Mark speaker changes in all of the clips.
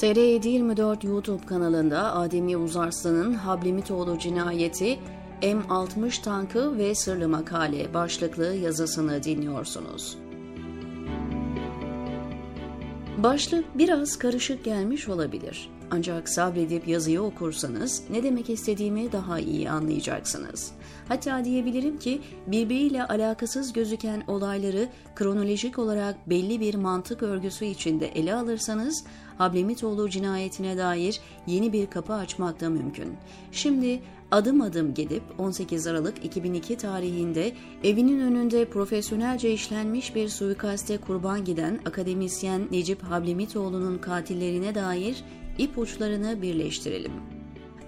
Speaker 1: TR724 YouTube kanalında Ademli Uzarslan'ın Hablimitoğlu cinayeti M60 tankı ve sırlı makale başlıklı yazısını dinliyorsunuz. Başlık biraz karışık gelmiş olabilir. Ancak sabredip yazıyı okursanız ne demek istediğimi daha iyi anlayacaksınız. Hatta diyebilirim ki birbiriyle alakasız gözüken olayları kronolojik olarak belli bir mantık örgüsü içinde ele alırsanız Hablemitoğlu cinayetine dair yeni bir kapı açmak da mümkün. Şimdi adım adım gidip 18 Aralık 2002 tarihinde evinin önünde profesyonelce işlenmiş bir suikaste kurban giden akademisyen Necip Hablemitoğlu'nun katillerine dair ipuçlarını birleştirelim.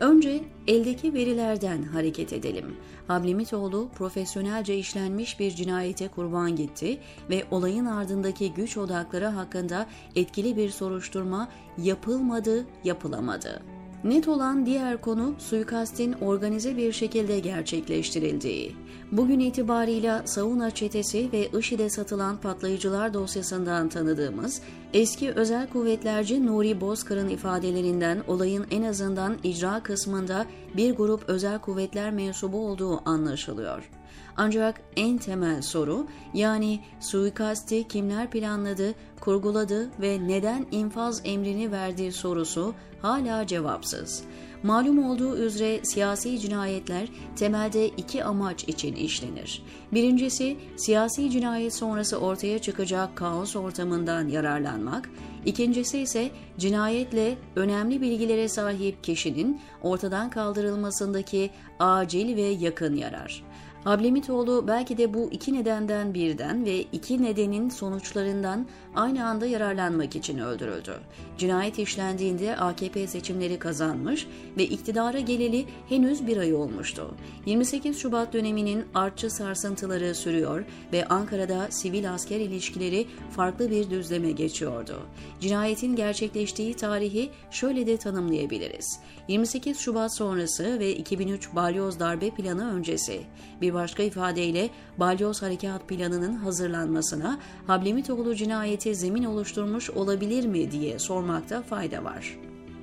Speaker 1: Önce eldeki verilerden hareket edelim. Hablemitoğlu profesyonelce işlenmiş bir cinayete kurban gitti ve olayın ardındaki güç odakları hakkında etkili bir soruşturma yapılmadı, yapılamadı. Net olan diğer konu suikastin organize bir şekilde gerçekleştirildiği. Bugün itibarıyla Sauna çetesi ve IŞİD'e satılan patlayıcılar dosyasından tanıdığımız eski özel kuvvetlerci Nuri Bozkır'ın ifadelerinden olayın en azından icra kısmında bir grup özel kuvvetler mensubu olduğu anlaşılıyor. Ancak en temel soru yani suikasti kimler planladı, kurguladı ve neden infaz emrini verdiği sorusu hala cevapsız. Malum olduğu üzere siyasi cinayetler temelde iki amaç için işlenir. Birincisi siyasi cinayet sonrası ortaya çıkacak kaos ortamından yararlanmak, ikincisi ise cinayetle önemli bilgilere sahip kişinin ortadan kaldırılmasındaki acil ve yakın yarar. Hablemitoğlu belki de bu iki nedenden birden ve iki nedenin sonuçlarından aynı anda yararlanmak için öldürüldü. Cinayet işlendiğinde AKP seçimleri kazanmış ve iktidara geleli henüz bir ay olmuştu. 28 Şubat döneminin artçı sarsıntıları sürüyor ve Ankara'da sivil asker ilişkileri farklı bir düzleme geçiyordu. Cinayetin gerçekleştiği tarihi şöyle de tanımlayabiliriz. 28 Şubat sonrası ve 2003 balyoz darbe planı öncesi. Bir başka ifadeyle balyoz harekat planının hazırlanmasına Hablemitoğlu cinayeti zemin oluşturmuş olabilir mi diye sormakta fayda var.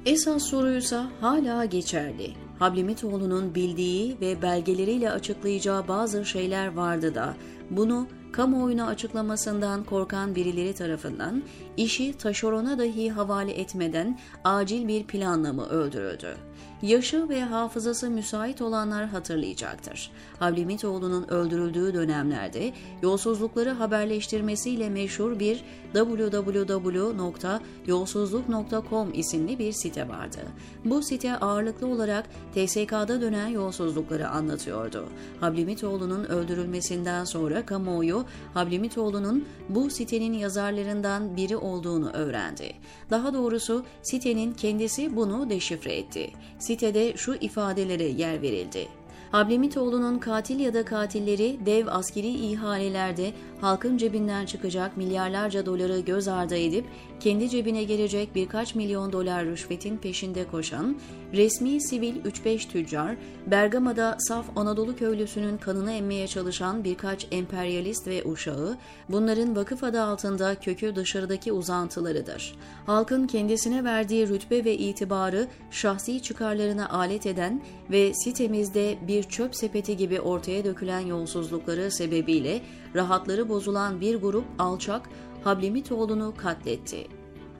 Speaker 1: Esas soruysa hala geçerli. Hablemitoğlu'nun bildiği ve belgeleriyle açıklayacağı bazı şeyler vardı da bunu kamuoyuna açıklamasından korkan birileri tarafından işi taşerona dahi havale etmeden acil bir planla mı öldürüldü? Yaşı ve hafızası müsait olanlar hatırlayacaktır. Hablemitoğlu'nun öldürüldüğü dönemlerde yolsuzlukları haberleştirmesiyle meşhur bir www.yolsuzluk.com isimli bir site vardı. Bu site ağırlıklı olarak TSK'da dönen yolsuzlukları anlatıyordu. Hablemitoğlu'nun öldürülmesinden sonra kamuoyu Hablemitoğlu'nun bu sitenin yazarlarından biri olduğunu öğrendi. Daha doğrusu sitenin kendisi bunu deşifre etti. Sitede şu ifadelere yer verildi. Hablemitoğlu'nun katil ya da katilleri dev askeri ihalelerde halkın cebinden çıkacak milyarlarca doları göz ardı edip kendi cebine gelecek birkaç milyon dolar rüşvetin peşinde koşan resmi sivil 3-5 tüccar, Bergama'da saf Anadolu köylüsünün kanını emmeye çalışan birkaç emperyalist ve uşağı, bunların vakıf adı altında kökü dışarıdaki uzantılarıdır. Halkın kendisine verdiği rütbe ve itibarı şahsi çıkarlarına alet eden ve sitemizde bir çöp sepeti gibi ortaya dökülen yolsuzlukları sebebiyle rahatları bozulan bir grup alçak Hablemitoğlu'nu katletti.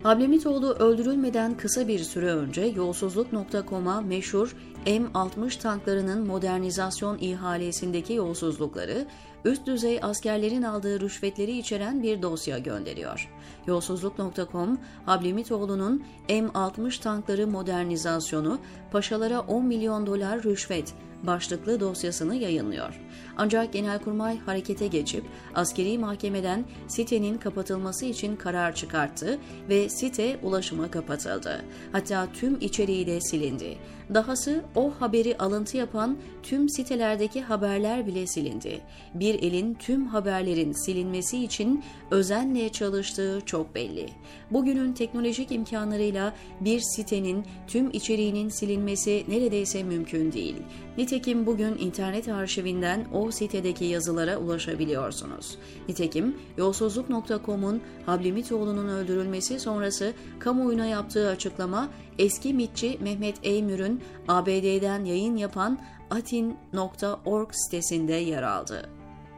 Speaker 1: Hablemitoğlu öldürülmeden kısa bir süre önce yolsuzluk.com'a meşhur M60 tanklarının modernizasyon ihalesindeki yolsuzlukları, üst düzey askerlerin aldığı rüşvetleri içeren bir dosya gönderiyor. Yolsuzluk.com, Hablemitoğlu'nun M60 tankları modernizasyonu, paşalara 10 milyon dolar rüşvet başlıklı dosyasını yayınlıyor. Ancak Genelkurmay harekete geçip askeri mahkemeden sitenin kapatılması için karar çıkarttı ve site ulaşıma kapatıldı. Hatta tüm içeriği de silindi. Dahası o haberi alıntı yapan tüm sitelerdeki haberler bile silindi. Bir elin tüm haberlerin silinmesi için özenle çalıştığı çok belli. Bugünün teknolojik imkanlarıyla bir sitenin tüm içeriğinin silinmesi neredeyse mümkün değil. Nitekim bugün internet arşivinden o sitedeki yazılara ulaşabiliyorsunuz. Nitekim yolsuzluk.com'un Hablimitoğlu'nun öldürülmesi sonrası kamuoyuna yaptığı açıklama eski mitçi Mehmet Eymür'ün ABD'den yayın yapan atin.org sitesinde yer aldı.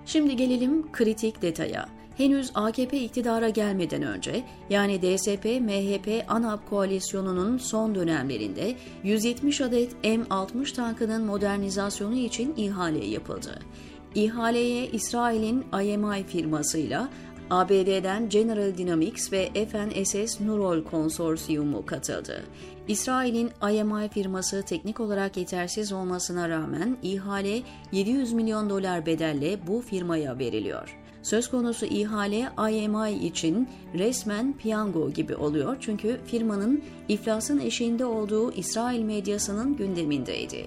Speaker 1: Şimdi gelelim kritik detaya. Henüz AKP iktidara gelmeden önce yani DSP-MHP ANAP koalisyonunun son dönemlerinde 170 adet M60 tankının modernizasyonu için ihale yapıldı. İhaleye İsrail'in IMI firmasıyla ABD'den General Dynamics ve FNSS Nurol konsorsiyumu katıldı. İsrail'in IMI firması teknik olarak yetersiz olmasına rağmen ihale 700 milyon dolar bedelle bu firmaya veriliyor. Söz konusu ihale IMI için resmen piyango gibi oluyor çünkü firmanın iflasın eşiğinde olduğu İsrail medyasının gündemindeydi.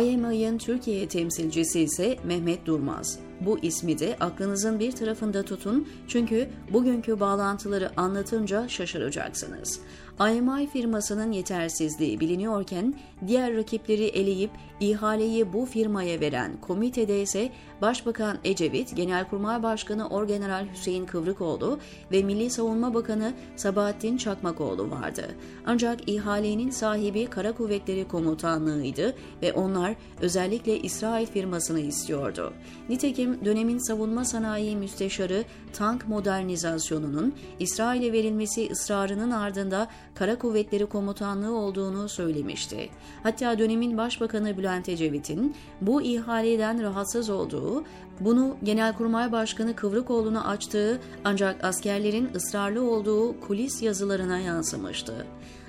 Speaker 1: IMI'ın Türkiye temsilcisi ise Mehmet Durmaz. Bu ismi de aklınızın bir tarafında tutun çünkü bugünkü bağlantıları anlatınca şaşıracaksınız. IMI firmasının yetersizliği biliniyorken diğer rakipleri eleyip ihaleyi bu firmaya veren komitede ise Başbakan Ecevit, Genelkurmay Başkanı Orgeneral Hüseyin Kıvrıkoğlu ve Milli Savunma Bakanı Sabahattin Çakmakoğlu vardı. Ancak ihalenin sahibi Kara Kuvvetleri Komutanlığı'ydı ve onlar özellikle İsrail firmasını istiyordu. Nitekim dönemin savunma sanayi müsteşarı tank modernizasyonunun İsrail'e verilmesi ısrarının ardında Kara Kuvvetleri Komutanlığı olduğunu söylemişti. Hatta dönemin Başbakanı Bülent Ecevit'in bu ihaleden rahatsız olduğu, bunu Genelkurmay Başkanı Kıvrıkoğlu'na açtığı ancak askerlerin ısrarlı olduğu kulis yazılarına yansımıştı.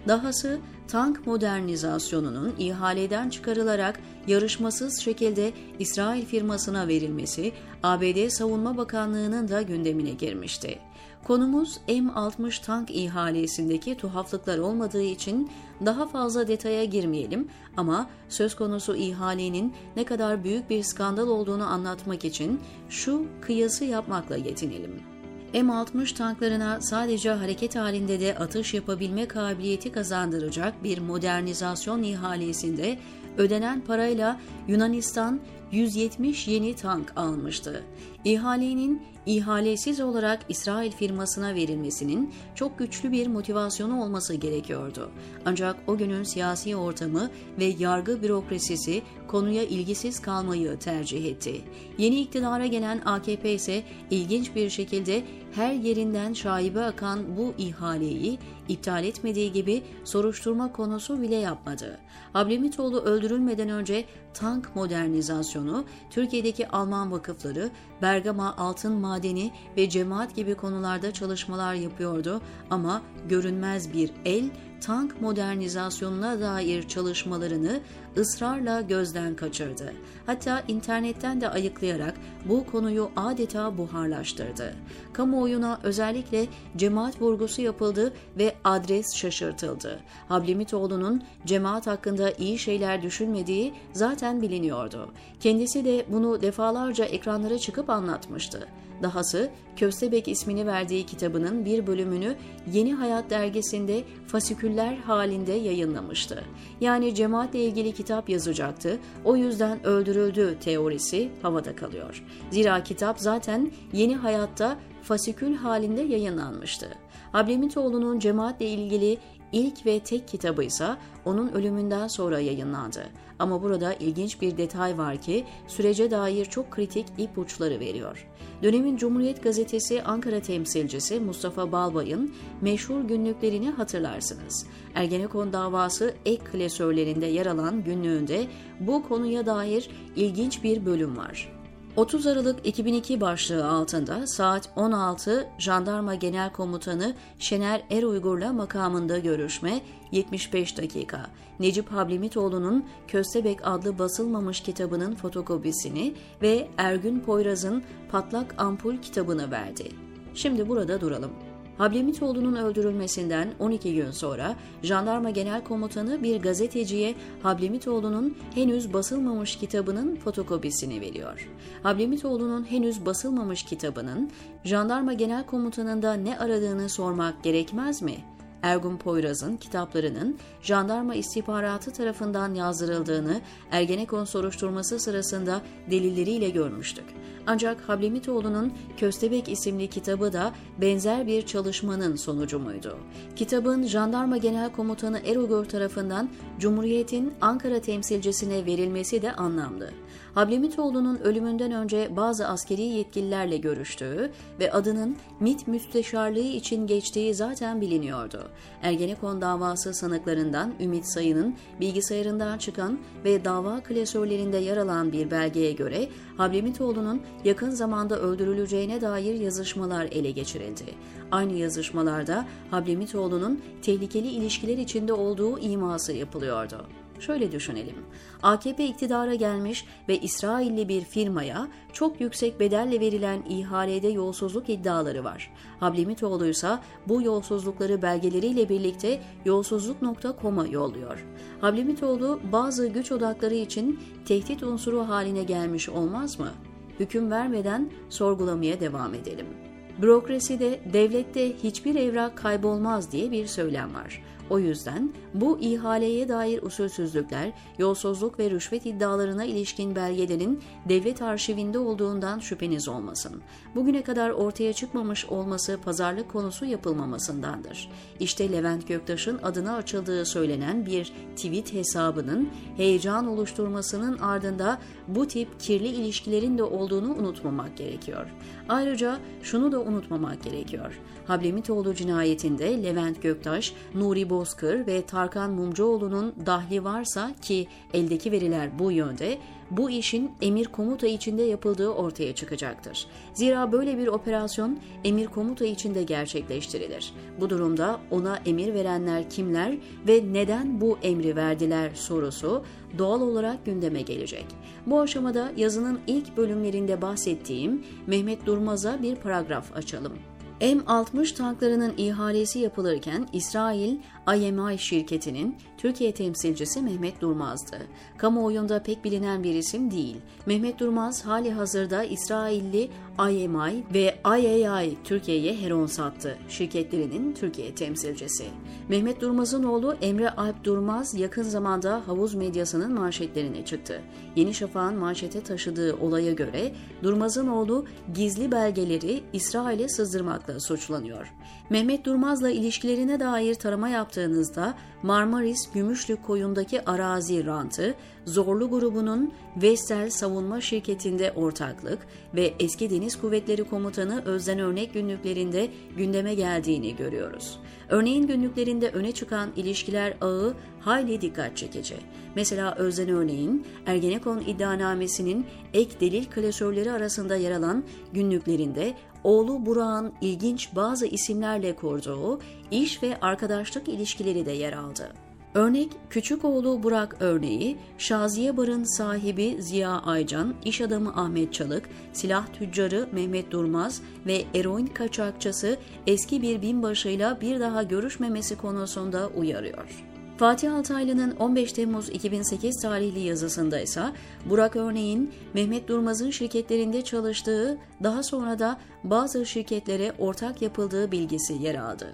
Speaker 1: Dahası tank modernizasyonunun ihaleden çıkarılarak yarışmasız şekilde İsrail firmasına verilmesi ABD Savunma Bakanlığı'nın da gündemine girmişti. Konumuz M60 tank ihalesindeki tuhaflıklar olmadığı için daha fazla detaya girmeyelim ama söz konusu ihalenin ne kadar büyük bir skandal olduğunu anlatmak için şu kıyası yapmakla yetinelim. M60 tanklarına sadece hareket halinde de atış yapabilme kabiliyeti kazandıracak bir modernizasyon ihalesinde ödenen parayla Yunanistan 170 yeni tank almıştı. İhalenin ihalesiz olarak İsrail firmasına verilmesinin çok güçlü bir motivasyonu olması gerekiyordu. Ancak o günün siyasi ortamı ve yargı bürokrasisi konuya ilgisiz kalmayı tercih etti. Yeni iktidara gelen AKP ise ilginç bir şekilde her yerinden şaibe akan bu ihaleyi iptal etmediği gibi soruşturma konusu bile yapmadı. Ablemitoğlu öldürülmeden önce tank modernizasyonu, Türkiye'deki Alman vakıfları, Bergama altın madeni ve cemaat gibi konularda çalışmalar yapıyordu ama görünmez bir el tank modernizasyonuna dair çalışmalarını ısrarla gözden kaçırdı. Hatta internetten de ayıklayarak bu konuyu adeta buharlaştırdı. Kamuoyuna özellikle cemaat vurgusu yapıldı ve adres şaşırtıldı. Hablimitoğlu'nun cemaat hakkında iyi şeyler düşünmediği zaten biliniyordu. Kendisi de bunu defalarca ekranlara çıkıp anlatmıştı. Dahası Köstebek ismini verdiği kitabının bir bölümünü Yeni Hayat dergisinde fasiküller halinde yayınlamıştı. Yani cemaatle ilgili kitap yazacaktı, o yüzden öldürüldü teorisi havada kalıyor. Zira kitap zaten Yeni Hayat'ta fasikül halinde yayınlanmıştı. Hablemitoğlu'nun cemaatle ilgili ilk ve tek kitabı ise onun ölümünden sonra yayınlandı. Ama burada ilginç bir detay var ki sürece dair çok kritik ipuçları veriyor. Dönemin Cumhuriyet Gazetesi Ankara temsilcisi Mustafa Balbay'ın meşhur günlüklerini hatırlarsınız. Ergenekon davası ek klasörlerinde yer alan günlüğünde bu konuya dair ilginç bir bölüm var. 30 Aralık 2002 başlığı altında saat 16 Jandarma Genel Komutanı Şener Eruygur'la makamında görüşme 75 dakika. Necip Hablimitoğlu'nun Köstebek adlı basılmamış kitabının fotokopisini ve Ergün Poyraz'ın Patlak Ampul kitabını verdi. Şimdi burada duralım. Hablemitoğlu'nun öldürülmesinden 12 gün sonra Jandarma Genel Komutanı bir gazeteciye Hablemitoğlu'nun henüz basılmamış kitabının fotokopisini veriyor. Hablemitoğlu'nun henüz basılmamış kitabının Jandarma Genel Komutanı'nda ne aradığını sormak gerekmez mi? Ergun Poyraz'ın kitaplarının jandarma istihbaratı tarafından yazdırıldığını Ergenekon soruşturması sırasında delilleriyle görmüştük. Ancak Hablemitoğlu'nun Köstebek isimli kitabı da benzer bir çalışmanın sonucu muydu? Kitabın Jandarma Genel Komutanı Erogör tarafından Cumhuriyet'in Ankara temsilcisine verilmesi de anlamlı. Hablemitoğlu'nun ölümünden önce bazı askeri yetkililerle görüştüğü ve adının MİT müsteşarlığı için geçtiği zaten biliniyordu. Ergenekon davası sanıklarından Ümit Sayın'ın bilgisayarından çıkan ve dava klasörlerinde yer alan bir belgeye göre Hablemitoğlu'nun yakın zamanda öldürüleceğine dair yazışmalar ele geçirildi. Aynı yazışmalarda Hablemitoğlu'nun tehlikeli ilişkiler içinde olduğu iması yapılıyordu. Şöyle düşünelim. AKP iktidara gelmiş ve İsrailli bir firmaya çok yüksek bedelle verilen ihalede yolsuzluk iddiaları var. Hablemitoğlu ise bu yolsuzlukları belgeleriyle birlikte yolsuzluk.com'a yolluyor. Hablemitoğlu bazı güç odakları için tehdit unsuru haline gelmiş olmaz mı? Hüküm vermeden sorgulamaya devam edelim. Bürokraside, devlette hiçbir evrak kaybolmaz diye bir söylem var. O yüzden bu ihaleye dair usulsüzlükler, yolsuzluk ve rüşvet iddialarına ilişkin belgelerin devlet arşivinde olduğundan şüpheniz olmasın. Bugüne kadar ortaya çıkmamış olması pazarlık konusu yapılmamasındandır. İşte Levent Göktaş'ın adına açıldığı söylenen bir tweet hesabının heyecan oluşturmasının ardında bu tip kirli ilişkilerin de olduğunu unutmamak gerekiyor. Ayrıca şunu da unutmamak gerekiyor. Hablemitoğlu cinayetinde Levent Göktaş, Nuri Bozkır ve Tarkan Mumcuoğlu'nun dahli varsa ki eldeki veriler bu yönde, bu işin emir komuta içinde yapıldığı ortaya çıkacaktır. Zira böyle bir operasyon emir komuta içinde gerçekleştirilir. Bu durumda ona emir verenler kimler ve neden bu emri verdiler sorusu doğal olarak gündeme gelecek. Bu aşamada yazının ilk bölümlerinde bahsettiğim Mehmet Durmaz'a bir paragraf açalım. M60 tanklarının ihalesi yapılırken İsrail IMI şirketinin Türkiye temsilcisi Mehmet Durmaz'dı. Kamuoyunda pek bilinen bir isim değil. Mehmet Durmaz hali hazırda İsrailli IMI ve IAI Türkiye'ye Heron sattı şirketlerinin Türkiye temsilcisi. Mehmet Durmaz'ın oğlu Emre Alp Durmaz yakın zamanda havuz medyasının manşetlerine çıktı. Yeni Şafak'ın manşete taşıdığı olaya göre Durmaz'ın oğlu gizli belgeleri İsrail'e sızdırmakla suçlanıyor. Mehmet Durmaz'la ilişkilerine dair tarama yaptığınızda Marmaris Gümüşlük koyundaki arazi rantı, Zorlu grubunun Vestel Savunma Şirketi'nde ortaklık ve eski Deniz Kuvvetleri Komutanı Özden Örnek günlüklerinde gündeme geldiğini görüyoruz. Örneğin günlüklerinde öne çıkan ilişkiler ağı hayli dikkat çekici. Mesela Özden Örneğin Ergenekon iddianamesinin ek delil klasörleri arasında yer alan günlüklerinde oğlu Burak'ın ilginç bazı isimlerle kurduğu iş ve arkadaşlık ilişkileri de yer aldı. Örnek küçük oğlu Burak örneği, Şaziye Bar'ın sahibi Ziya Aycan, iş adamı Ahmet Çalık, silah tüccarı Mehmet Durmaz ve eroin kaçakçısı eski bir binbaşıyla bir daha görüşmemesi konusunda uyarıyor. Fatih Altaylı'nın 15 Temmuz 2008 tarihli yazısında ise Burak Örneğin Mehmet Durmaz'ın şirketlerinde çalıştığı, daha sonra da bazı şirketlere ortak yapıldığı bilgisi yer aldı.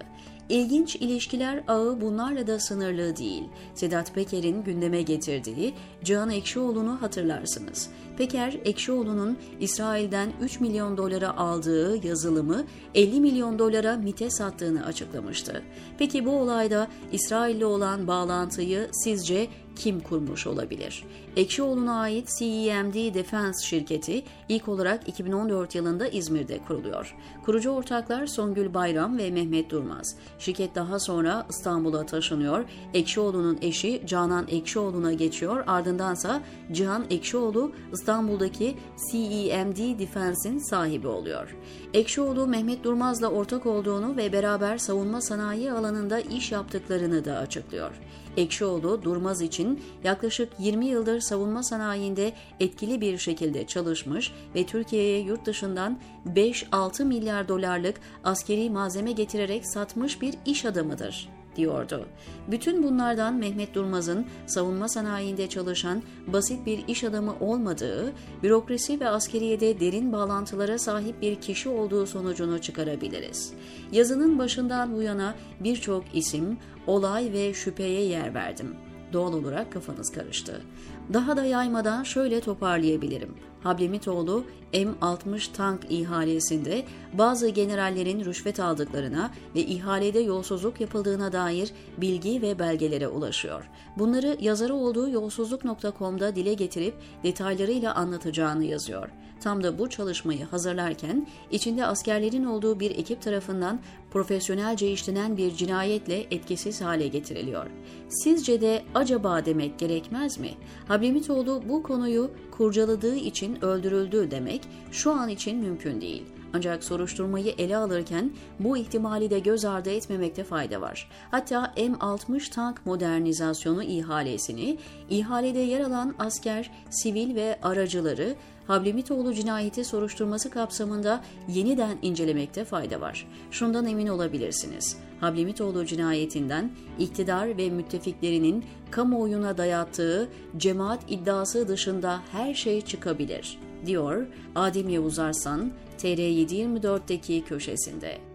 Speaker 1: İlginç ilişkiler ağı bunlarla da sınırlı değil. Sedat Peker'in gündeme getirdiği Cihan Ekşioğlu'nu hatırlarsınız. Peker, Ekşioğlu'nun İsrail'den 3 milyon dolara aldığı yazılımı 50 milyon dolara MIT'e sattığını açıklamıştı. Peki bu olayda İsrail'le olan bağlantıyı sizce kim kurmuş olabilir? Ekşioğlu'na ait CEMD Defense şirketi ilk olarak 2014 yılında İzmir'de kuruluyor. Kurucu ortaklar Songül Bayram ve Mehmet Durmaz. Şirket daha sonra İstanbul'a taşınıyor. Ekşioğlu'nun eşi Canan Ekşioğlu'na geçiyor. Ardındansa Cihan Ekşioğlu İstanbul'daki CEMD Defense'in sahibi oluyor. Ekşioğlu Mehmet Durmaz'la ortak olduğunu ve beraber savunma sanayi alanında iş yaptıklarını da açıklıyor. Ekşioğlu Durmaz için yaklaşık 20 yıldır savunma sanayinde etkili bir şekilde çalışmış ve Türkiye'ye yurt dışından 5-6 milyar dolarlık askeri malzeme getirerek satmış bir iş adamıdır. Diyordu. Bütün bunlardan Mehmet Durmaz'ın savunma sanayinde çalışan basit bir iş adamı olmadığı, bürokrasi ve askeriyede derin bağlantılara sahip bir kişi olduğu sonucunu çıkarabiliriz. Yazının başından bu yana birçok isim, olay ve şüpheye yer verdim. Doğal olarak kafanız karıştı. Daha da yaymadan şöyle toparlayabilirim. Hablemitoğlu M60 tank ihalesinde bazı generallerin rüşvet aldıklarına ve ihalede yolsuzluk yapıldığına dair bilgi ve belgelere ulaşıyor. Bunları yazarı olduğu yolsuzluk.com'da dile getirip detaylarıyla anlatacağını yazıyor. Tam da bu çalışmayı hazırlarken içinde askerlerin olduğu bir ekip tarafından profesyonelce işlenen bir cinayetle etkisiz hale getiriliyor. Sizce de acaba demek gerekmez mi? Hablemitoğlu bu konuyu kurcaladığı için öldürüldü demek şu an için mümkün değil. Ancak soruşturmayı ele alırken bu ihtimali de göz ardı etmemekte fayda var. Hatta M60 tank modernizasyonu ihalesini, ihalede yer alan asker, sivil ve aracıları Hablemitoğlu cinayeti soruşturması kapsamında yeniden incelemekte fayda var. Şundan emin olabilirsiniz. Hablemitoğlu cinayetinden iktidar ve müttefiklerinin kamuoyuna dayattığı cemaat iddiası dışında her şey çıkabilir, diyor Adem Yavuz Arslan TR724'deki köşesinde.